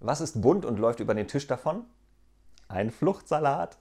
Was ist bunt und läuft über den Tisch davon? Ein Fluchtsalat.